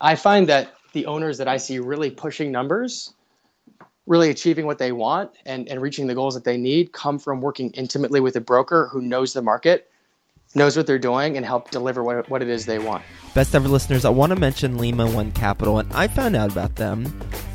I find that the owners that I see really pushing numbers, really achieving what they want and, and reaching the goals that they need come from working intimately with a broker who knows the market knows what they're doing and help deliver what, what it is they want. Best ever listeners, I want to mention Lima One Capital, and I found out about them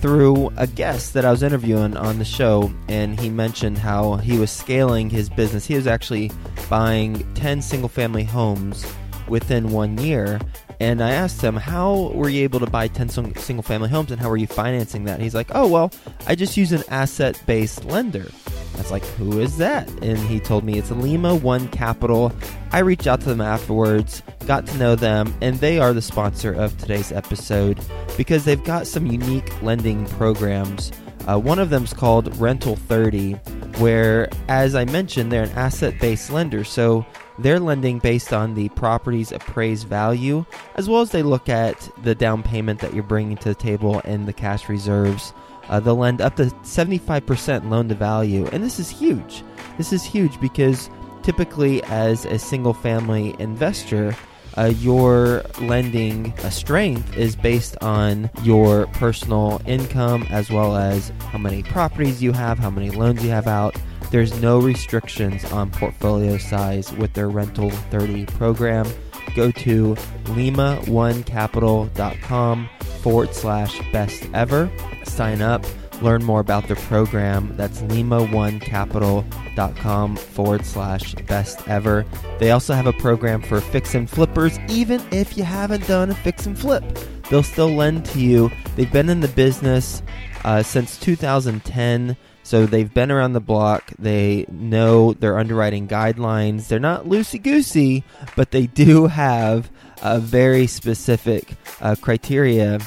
through a guest that I was interviewing on the show, and he mentioned how he was scaling his business. He was actually buying 10 single family homes within one year. And I asked him, How were you able to buy 10 single family homes and how were you financing that? And he's like, Oh, well, I just use an asset based lender. I was like, Who is that? And he told me it's Lima One Capital. I reached out to them afterwards, got to know them, and they are the sponsor of today's episode because they've got some unique lending programs. Uh, one of them is called Rental 30, where, as I mentioned, they're an asset based lender. So they're lending based on the property's appraised value, as well as they look at the down payment that you're bringing to the table and the cash reserves. Uh, they'll lend up to 75% loan to value, and this is huge. This is huge because typically, as a single family investor, uh, your lending uh, strength is based on your personal income as well as how many properties you have, how many loans you have out, there's no restrictions on portfolio size with their Rental 30 program. Go to lima1capital.com forward slash best ever. Sign up, learn more about the program. That's lima1capital.com forward slash best ever. They also have a program for fix and flippers, even if you haven't done a fix and flip. They'll still lend to you. They've been in the business uh, since 2010. So they've been around the block. They know their underwriting guidelines. They're not loosey goosey, but they do have a very specific uh, criteria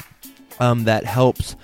um, that helps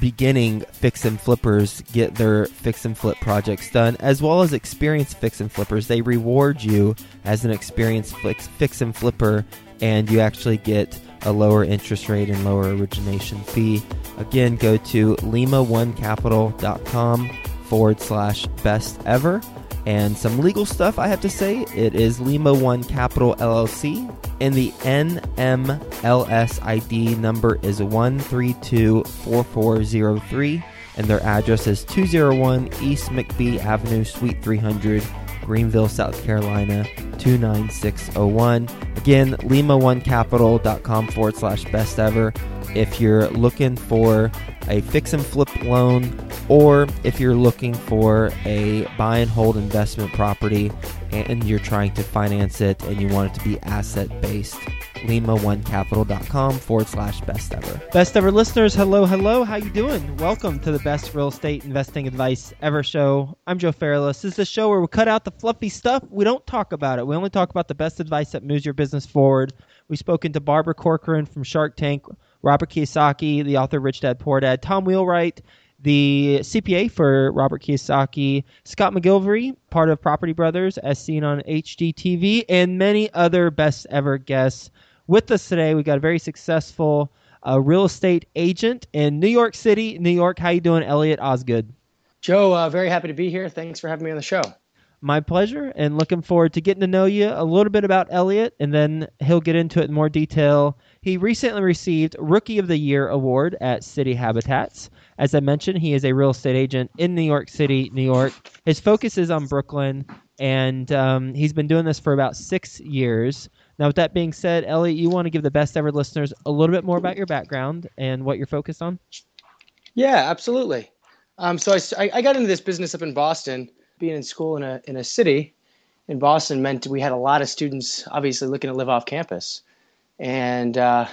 beginning fix and flippers get their fix and flip projects done, as well as experienced fix and flippers. They reward you as an experienced fix, fix and flipper, and you actually get a lower interest rate and lower origination fee. Again, go to lima1capital.com forward slash best ever. And some legal stuff I have to say. It is Lima One Capital LLC, and the NMLS ID number is 1324403, and their address is 201 East McBee Avenue, Suite 300, Greenville, South Carolina 29601. Again, lima1capital.com forward slash best ever. If you're looking for a fix and flip loan, or if you're looking for a buy and hold investment property and you're trying to finance it and you want it to be asset based, lima1capital.com forward slash best ever. Best ever listeners, hello, hello. How you doing? Welcome to the best real estate investing advice ever show. I'm Joe Fairless. This is the show where we cut out the fluffy stuff. We don't talk about it. We only talk about the best advice that moves your business forward. We've spoken to Barbara Corcoran from Shark Tank, Robert Kiyosaki, the author Rich Dad Poor Dad, Tom Wheelwright, the CPA for Robert Kiyosaki, Scott McGillivray, part of Property Brothers, as seen on HGTV, and many other best ever guests with us today, we got a very successful uh, real estate agent in New York City, New York. How you doing, Elliot Osgood? Joe, uh, very happy to be here. Thanks for having me on the show. My pleasure, and looking forward to getting to know you a little bit about Elliot, and then he'll get into it in more detail. He recently received Rookie of the Year award at City Habitats. As I mentioned, he is a real estate agent in New York City, New York. His focus is on Brooklyn, and um, he's been doing this for about six years. Now, with that being said, Elliot, you want to give the best ever listeners a little bit more about your background and what you're focused on? Yeah, absolutely. Um, so I, I got into this business up in Boston. Being in school in a in a city in Boston meant we had a lot of students, obviously looking to live off campus, and uh,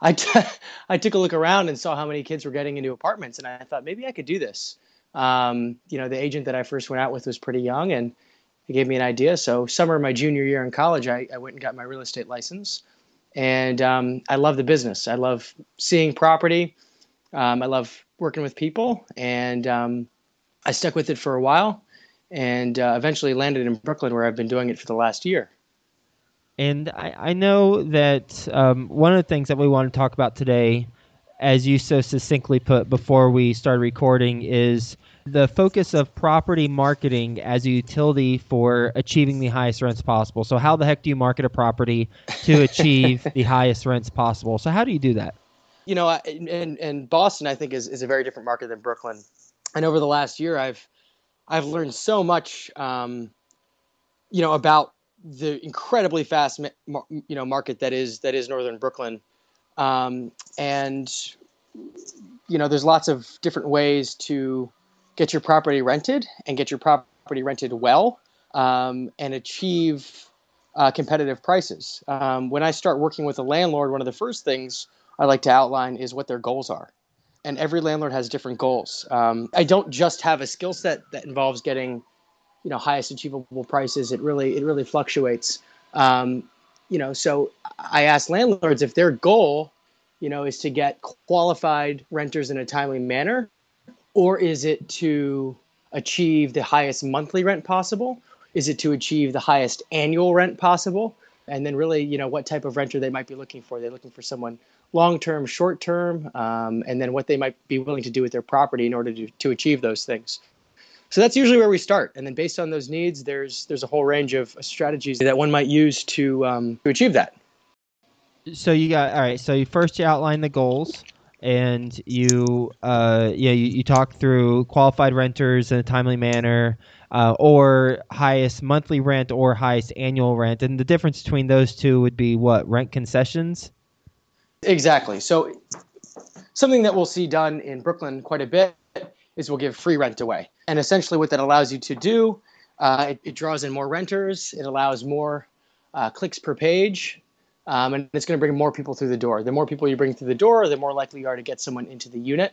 I, t- I took a look around and saw how many kids were getting into apartments, and I thought maybe I could do this. Um, you know, the agent that I first went out with was pretty young, and it gave me an idea. So summer of my junior year in college, I, I went and got my real estate license, and um, I love the business. I love seeing property. Um, I love working with people, and um, I stuck with it for a while, and uh, eventually landed in Brooklyn, where I've been doing it for the last year. And I, I know that um, one of the things that we want to talk about today as you so succinctly put before we started recording, is the focus of property marketing as a utility for achieving the highest rents possible. So, how the heck do you market a property to achieve the highest rents possible? So, how do you do that? You know, and and Boston, I think, is, is a very different market than Brooklyn. And over the last year, I've I've learned so much, um, you know, about the incredibly fast, you know, market that is that is Northern Brooklyn, um, and you know, there's lots of different ways to get your property rented and get your property rented well um, and achieve uh, competitive prices. Um, when I start working with a landlord, one of the first things I like to outline is what their goals are. And every landlord has different goals. Um, I don't just have a skill set that involves getting, you know, highest achievable prices. It really it really fluctuates. Um, you know, so I ask landlords if their goal, you know, is to get qualified renters in a timely manner or is it to achieve the highest monthly rent possible? Is it to achieve the highest annual rent possible? And then, really, you know, what type of renter they might be looking for. They're looking for someone long term, short term, um, and then what they might be willing to do with their property in order to, to achieve those things. So that's usually where we start, and then based on those needs, there's there's a whole range of strategies that one might use to um, to achieve that. So you got all right. So you first you outline the goals and you uh, yeah you, you talk through qualified renters in a timely manner uh, or highest monthly rent or highest annual rent and the difference between those two would be what rent concessions exactly so something that we'll see done in brooklyn quite a bit is we'll give free rent away and essentially what that allows you to do uh, it, it, draws in more renters it allows more uh, clicks per page um, and it's going to bring more people through the door. The more people you bring through the door, the more likely you are to get someone into the unit.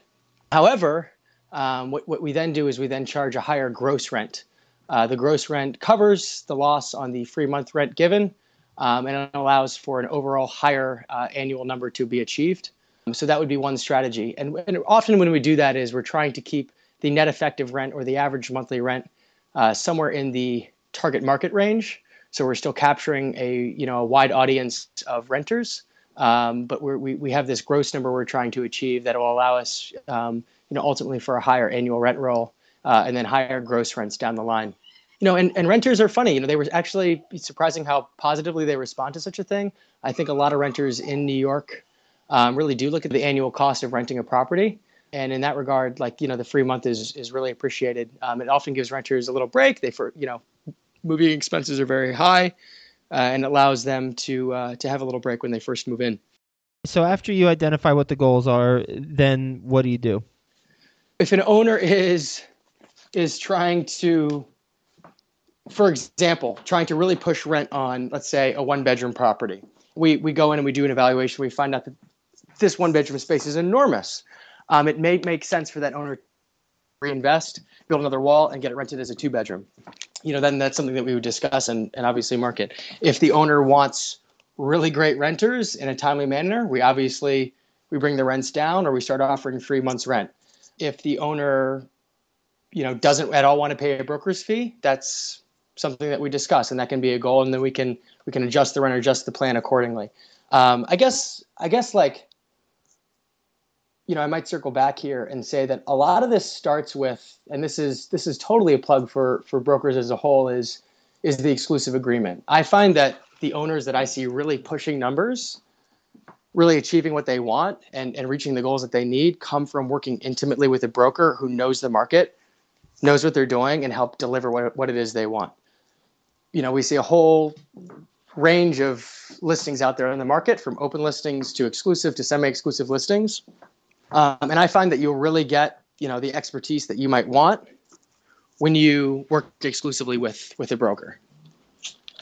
However, um, what, what, we then do is we then charge a higher gross rent. Uh, the gross rent covers the loss on the free month rent given, um, and it allows for an overall higher uh, annual number to be achieved. So that would be one strategy. And, and, often when we do that is we're trying to keep the net effective rent or the average monthly rent uh, somewhere in the target market range. So we're still capturing a you know a wide audience of renters, um, but we we have this gross number we're trying to achieve that will allow us um, you know ultimately for a higher annual rent roll uh, and then higher gross rents down the line. You know, and, and renters are funny. You know, they were actually surprising how positively they respond to such a thing. I think a lot of renters in New York um, really do look at the annual cost of renting a property and in that regard like you know the free month is is really appreciated um, it often gives renters a little break they for you know moving expenses are very high, uh, and allows them to uh, to have a little break when they first move in. So after you identify what the goals are, then what do you do? If an owner is is trying to for example, trying to really push rent on, let's say, a one bedroom property. We, we go in and we do an evaluation. We find out that this one bedroom space is enormous. Um, it may make sense for that owner to reinvest, build another wall, and get it rented as a two bedroom you know, then that's something that we would discuss and, and obviously market. If the owner wants really great renters in a timely manner, we obviously we bring the rents down or we start offering three months rent. If the owner, you know, doesn't at all want to pay a broker's fee, that's something that we discuss, and that can be a goal, and then we can we can adjust the rent or adjust the plan accordingly. Um, I guess I guess like you know, I might circle back here and say that a lot of this starts with, and this is this is totally a plug for for brokers as a whole, is is the exclusive agreement. I find that the owners that I see really pushing numbers, really achieving what they want and, and reaching the goals that they need come from working intimately with a broker who knows the market, knows what they're doing, and help deliver what, what it is they want. You know, we see a whole range of listings out there in the market from open listings to exclusive to semi-exclusive listings um, and I find that you'll really get, you know, the expertise that you might want when you work exclusively with with a broker.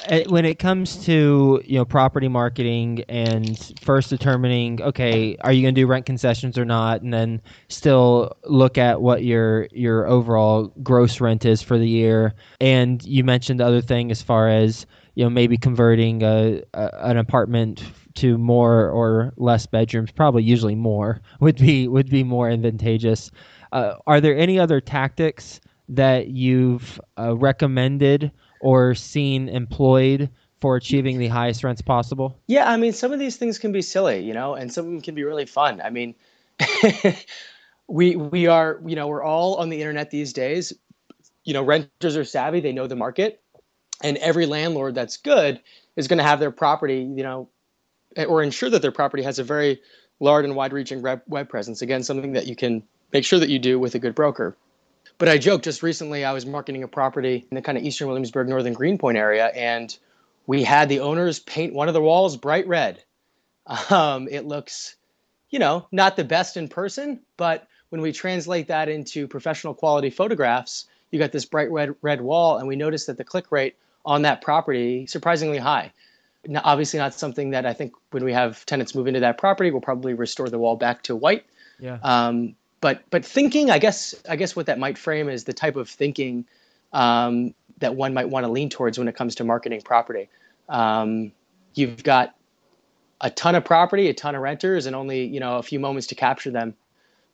Uh, when it comes to you know property marketing and first determining okay are you going to do rent concessions or not and then still look at what your your overall gross rent is for the year and you mentioned the other thing as far as you know maybe converting a, a an apartment to more or less bedrooms, probably usually more would be would be more advantageous. Uh, are there any other tactics that you've uh, recommended or seen employed for achieving the highest rents possible? Yeah, I mean, some of these things can be silly, you know, and some of them can be really fun. I mean, we we are you know we're all on the internet these days. You know, renters are savvy; they know the market, and every landlord that's good is going to have their property, you know, eh, or ensure that their property has a very large and wide-reaching web presence. Again, something that you can make sure that you do with a good broker. But I joked just recently. I was marketing a property in the kind of Eastern Williamsburg, Northern Greenpoint area, and we had the owners paint one of the walls bright red. Um, it looks, you know, not the best in person, but when we translate that into professional quality photographs, you got this bright red red wall, and we noticed that the click rate on that property surprisingly high. Now, obviously, not something that I think when we have tenants move into that property, we'll probably restore the wall back to white. Yeah. Um, but but thinking, I guess I guess what that might frame is the type of thinking um, that one might want to lean towards when it comes to marketing property. Um, you've got a ton of property, a ton of renters, and only you know a few moments to capture them.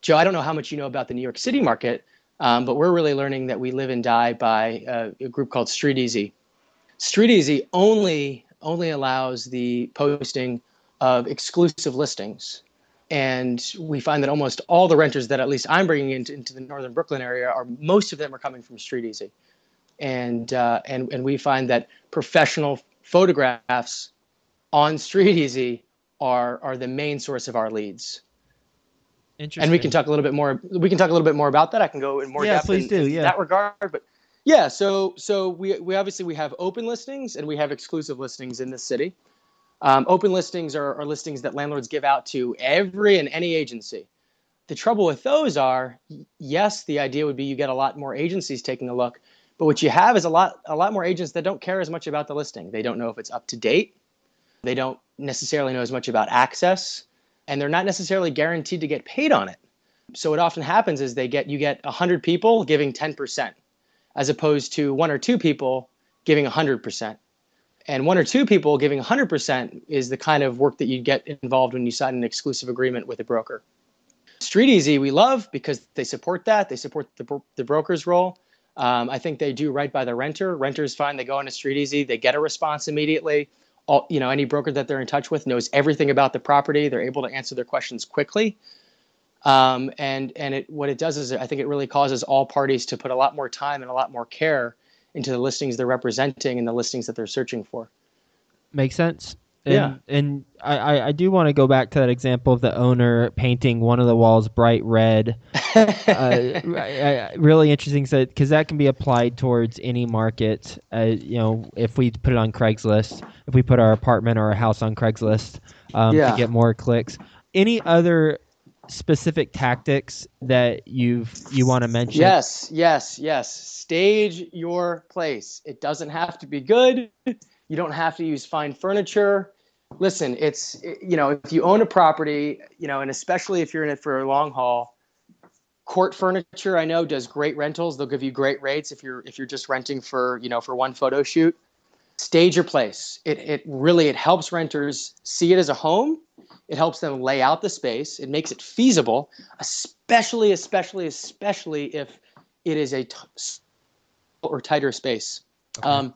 Joe, I don't know how much you know about the New York City market, um, but we're really learning that we live and die by a, a group called StreetEasy. StreetEasy only only allows the posting of exclusive listings. And we find that almost all the renters that at least I'm bringing into, into the northern Brooklyn area are most of them are coming from StreetEasy. And, uh, and, and we find that professional photographs on StreetEasy are, are the main source of our leads. Interesting. And we can talk a little bit more. We can talk a little bit more about that. I can go in more yeah, depth please in, do. in that regard. But yeah, so so we we obviously we have open listings and we have exclusive listings in the city. Um, open listings are, are listings that landlords give out to every and any agency. The trouble with those are, yes, the idea would be you get a lot more agencies taking a look, but what you have is a lot a lot more agents that don't care as much about the listing. They don't know if it's up to date. They don't necessarily know as much about access, and they're not necessarily guaranteed to get paid on it. So what often happens is they get you get 100 people giving 10%, as opposed to one or two people giving 100%. And one or two people giving 100% is the kind of work that you get involved when you sign an exclusive agreement with a broker. StreetEasy, we love because they support that. They support the, the broker's role. Um, I think they do right by the renter. Renters find they go into StreetEasy, they get a response immediately. All, you know, any broker that they're in touch with knows everything about the property. They're able to answer their questions quickly. Um, and and it, what it does is I think it really causes all parties to put a lot more time and a lot more care into the listings they're representing and the listings that they're searching for. Makes sense. And, yeah. And I, I do want to go back to that example of the owner painting one of the walls bright red. uh, really interesting because that can be applied towards any market. Uh, you know, if we put it on Craigslist, if we put our apartment or our house on Craigslist um, yeah. to get more clicks. Any other specific tactics that you've you want to mention? Yes, yes, yes. Stage your place. It doesn't have to be good. You don't have to use fine furniture. Listen, it's you know, if you own a property, you know, and especially if you're in it for a long haul, CORT Furniture I know does great rentals. They'll give you great rates if you're if you're just renting for, you know, for one photo shoot. Stage your place. It it really it helps renters see it as a home it helps them lay out the space. It makes it feasible, especially, especially, especially if it is a t- or tighter space. Okay. Um,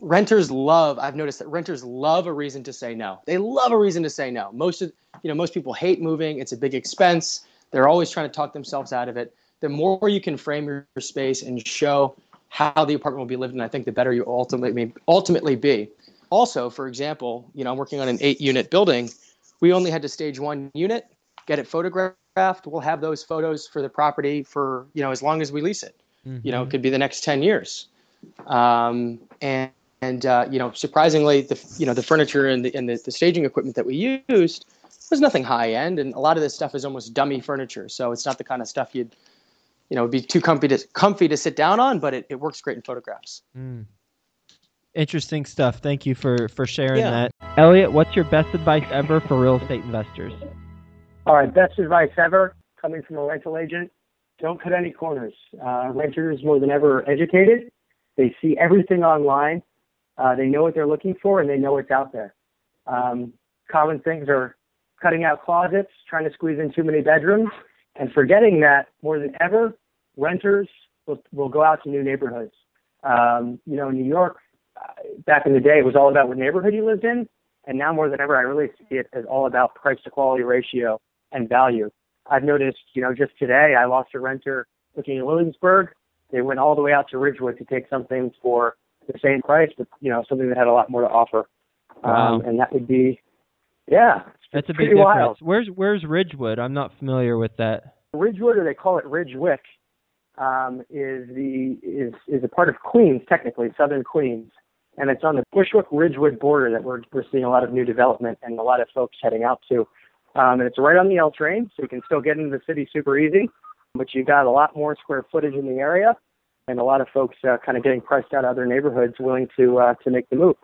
renters love. I've noticed that renters love a reason to say no. They love a reason to say no. Most of you know, most people hate moving. It's a big expense. They're always trying to talk themselves out of it. The more you can frame your space and show how the apartment will be lived in, I think the better you ultimately ultimately be. Also, for example, you know, I'm working on an eight-unit building we only had to stage one unit, get it photographed. We'll have those photos for the property for you know as long as we lease it. Mm-hmm. You know, it could be the next ten years. Um, and and uh, you know, surprisingly, the you know the furniture and the and the, the staging equipment that we used was nothing high end, and a lot of this stuff is almost dummy furniture. So it's not the kind of stuff you'd you know, it'd be too comfy to comfy to sit down on, but it, it works great in photographs. Mm. Interesting stuff. Thank you for for sharing yeah. that. Elliot, what's your best advice ever for real estate investors? All right, best advice ever coming from a rental agent. Don't cut any corners. Uh, renters more than ever are educated. They see everything online. Uh, they know what they're looking for and they know what's out there. Um, common things are cutting out closets, trying to squeeze in too many bedrooms, and forgetting that more than ever, renters will, will go out to new neighborhoods. Um, you know, New York, back in the day, it was all about what neighborhood you lived in, and now more than ever, I really see it as all about price to quality ratio and value. I've noticed, you know, just today I lost a renter looking in Williamsburg. They went all the way out to Ridgewood to take something for the same price, but you know, something that had a lot more to offer. Wow. Um, and that would be, yeah, That's a big pretty difference. wild. Where's Where's Ridgewood? I'm not familiar with that. Ridgewood, or they call it Ridgewick, um, is the is is a part of Queens, technically southern Queens, and it's on the Bushwick Ridgewood border that we're we're seeing a lot of new development and a lot of folks heading out to. Um, and it's right on the L train, so you can still get into the city super easy, but you've got a lot more square footage in the area, and a lot of folks uh, kind of getting priced out of other neighborhoods, willing to uh, to make the move.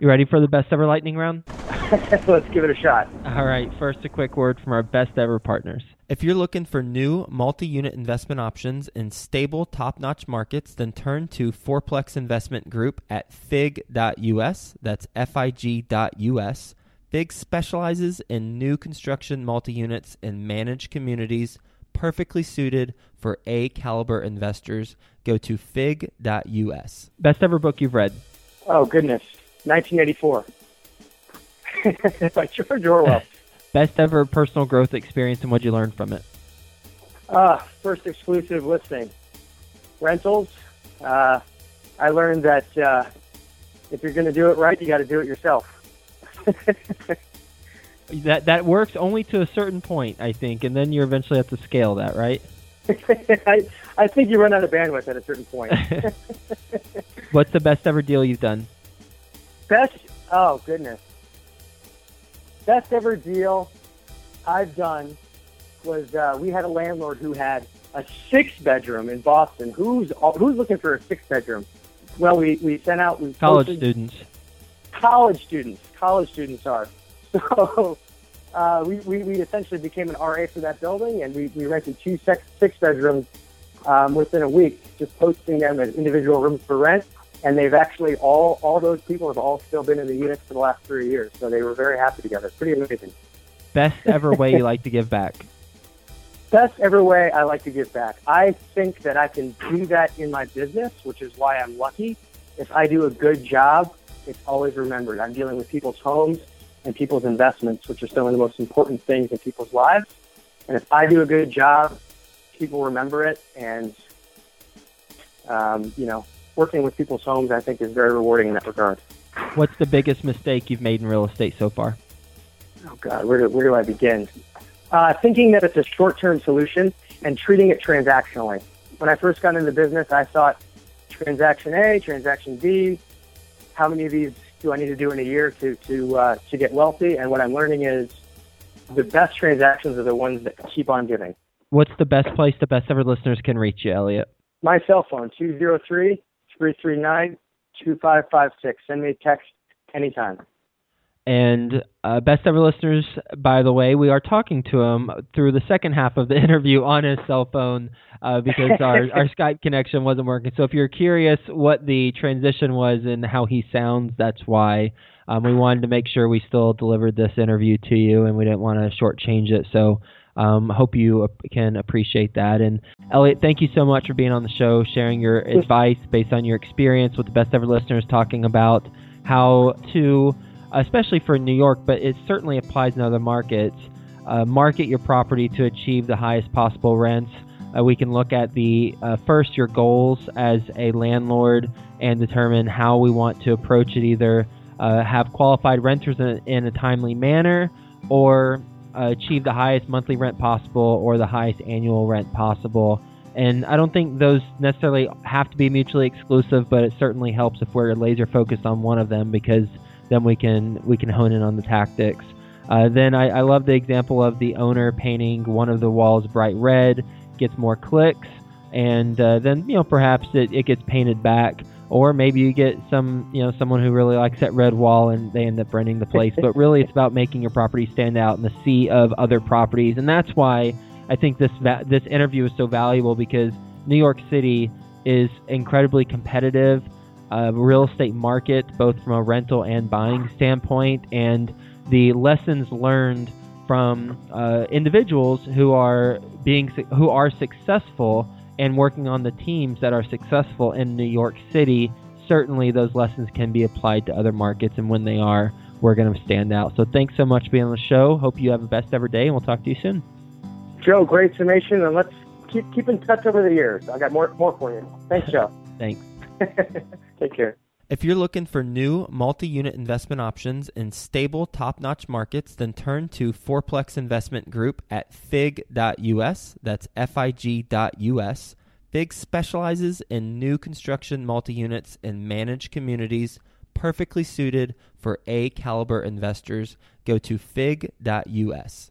You ready for the best ever lightning round? Let's give it a shot. All right, first a quick word from our best ever partners. If you're looking for new multi unit investment options in stable, top notch markets, then turn to Fourplex Investment Group at fig.us. That's F I G.us. Fig specializes in new construction multi units in managed communities, perfectly suited for A caliber investors. Go to fig.us. Best ever book you've read? Oh goodness, 1984 by George Orwell. Best ever personal growth experience and what'd you learned from it? Uh, first exclusive listing. Rentals. Uh, I learned that uh, if you're going to do it right, you got to do it yourself. That that works only to a certain point, I think, and then you eventually have to scale that, right? I, I think you run out of bandwidth at a certain point. What's the best ever deal you've done? Best, oh goodness. Best ever deal I've done was uh, we had a landlord who had a six bedroom in Boston. Who's who's looking for a six bedroom? Well, we, we sent out we College posted- students. college students. College students are. So uh, we, we, we essentially became an RA for that building, and we, we rented two six, six bedrooms um, within a week, just posting them as individual rooms for rent. And they've actually all all those people have all still been in the units for the last three years. So they were very happy together. Pretty amazing. Best ever way you like to give back. Best ever way I like to give back. I think that I can do that in my business, which is why I'm lucky. If I do a good job, it's always remembered. I'm dealing with people's homes and people's investments, which are some of the most important things in people's lives. And if I do a good job, people remember it. And, um, you know, working with people's homes, I think, is very rewarding in that regard. What's the biggest mistake you've made in real estate so far? Oh God, where do, where do I begin? Uh, thinking that it's a short-term solution and treating it transactionally. When I first got into the business, I thought transaction A, transaction B. How many of these do I need to do in a year to to uh, to get wealthy? And what I'm learning is the best transactions are the ones that keep on giving. What's the best place the best ever listeners can reach you, Elliot? My cell phone, 203-339-2556. Send me a text anytime. And uh, best ever listeners, by the way, we are talking to him through the second half of the interview on his cell phone uh, because our, our Skype connection wasn't working. So if you're curious what the transition was and how he sounds, that's why. Um, we wanted to make sure we still delivered this interview to you and we didn't want to shortchange it. So um, hope you can appreciate that. And Elliot, thank you so much for being on the show, sharing your advice based on your experience with the best ever listeners, talking about how to especially for New York, but it certainly applies in other markets. Uh, market your property to achieve the highest possible rents. Uh, we can look at the uh, first your goals as a landlord and determine how we want to approach it. Either uh, have qualified renters in, in a timely manner, or achieve the highest monthly rent possible or the highest annual rent possible. And I don't think those necessarily have to be mutually exclusive, but it certainly helps if we're laser focused on one of them because then we can we can hone in on the tactics. Uh, then I, I love the example of the owner painting one of the walls bright red, gets more clicks, and uh, then you know perhaps it, it gets painted back, or maybe you get some you know someone who really likes that red wall and they end up renting the place. but really, it's about making your property stand out in the sea of other properties, and that's why I think this va- this interview is so valuable because New York City is incredibly competitive uh, real estate market, both from a rental and buying standpoint, and the lessons learned from uh, individuals who are being who are successful and working on the teams that are successful in New York City. Certainly, those lessons can be applied to other markets, and when they are, we're going to stand out. So, thanks so much for being on the show. Hope you have the best ever day, and we'll talk to you soon. Joe, great summation, and let's keep keep in touch over the years. I got more more for you. Thanks, Joe. Thanks. Take care. If you're looking for new multi unit investment options in stable, top notch markets, then turn to Fourplex Investment Group at fig.us. That's F I G.us. FIG specializes in new construction multi units in managed communities, perfectly suited for A caliber investors. Go to fig.us.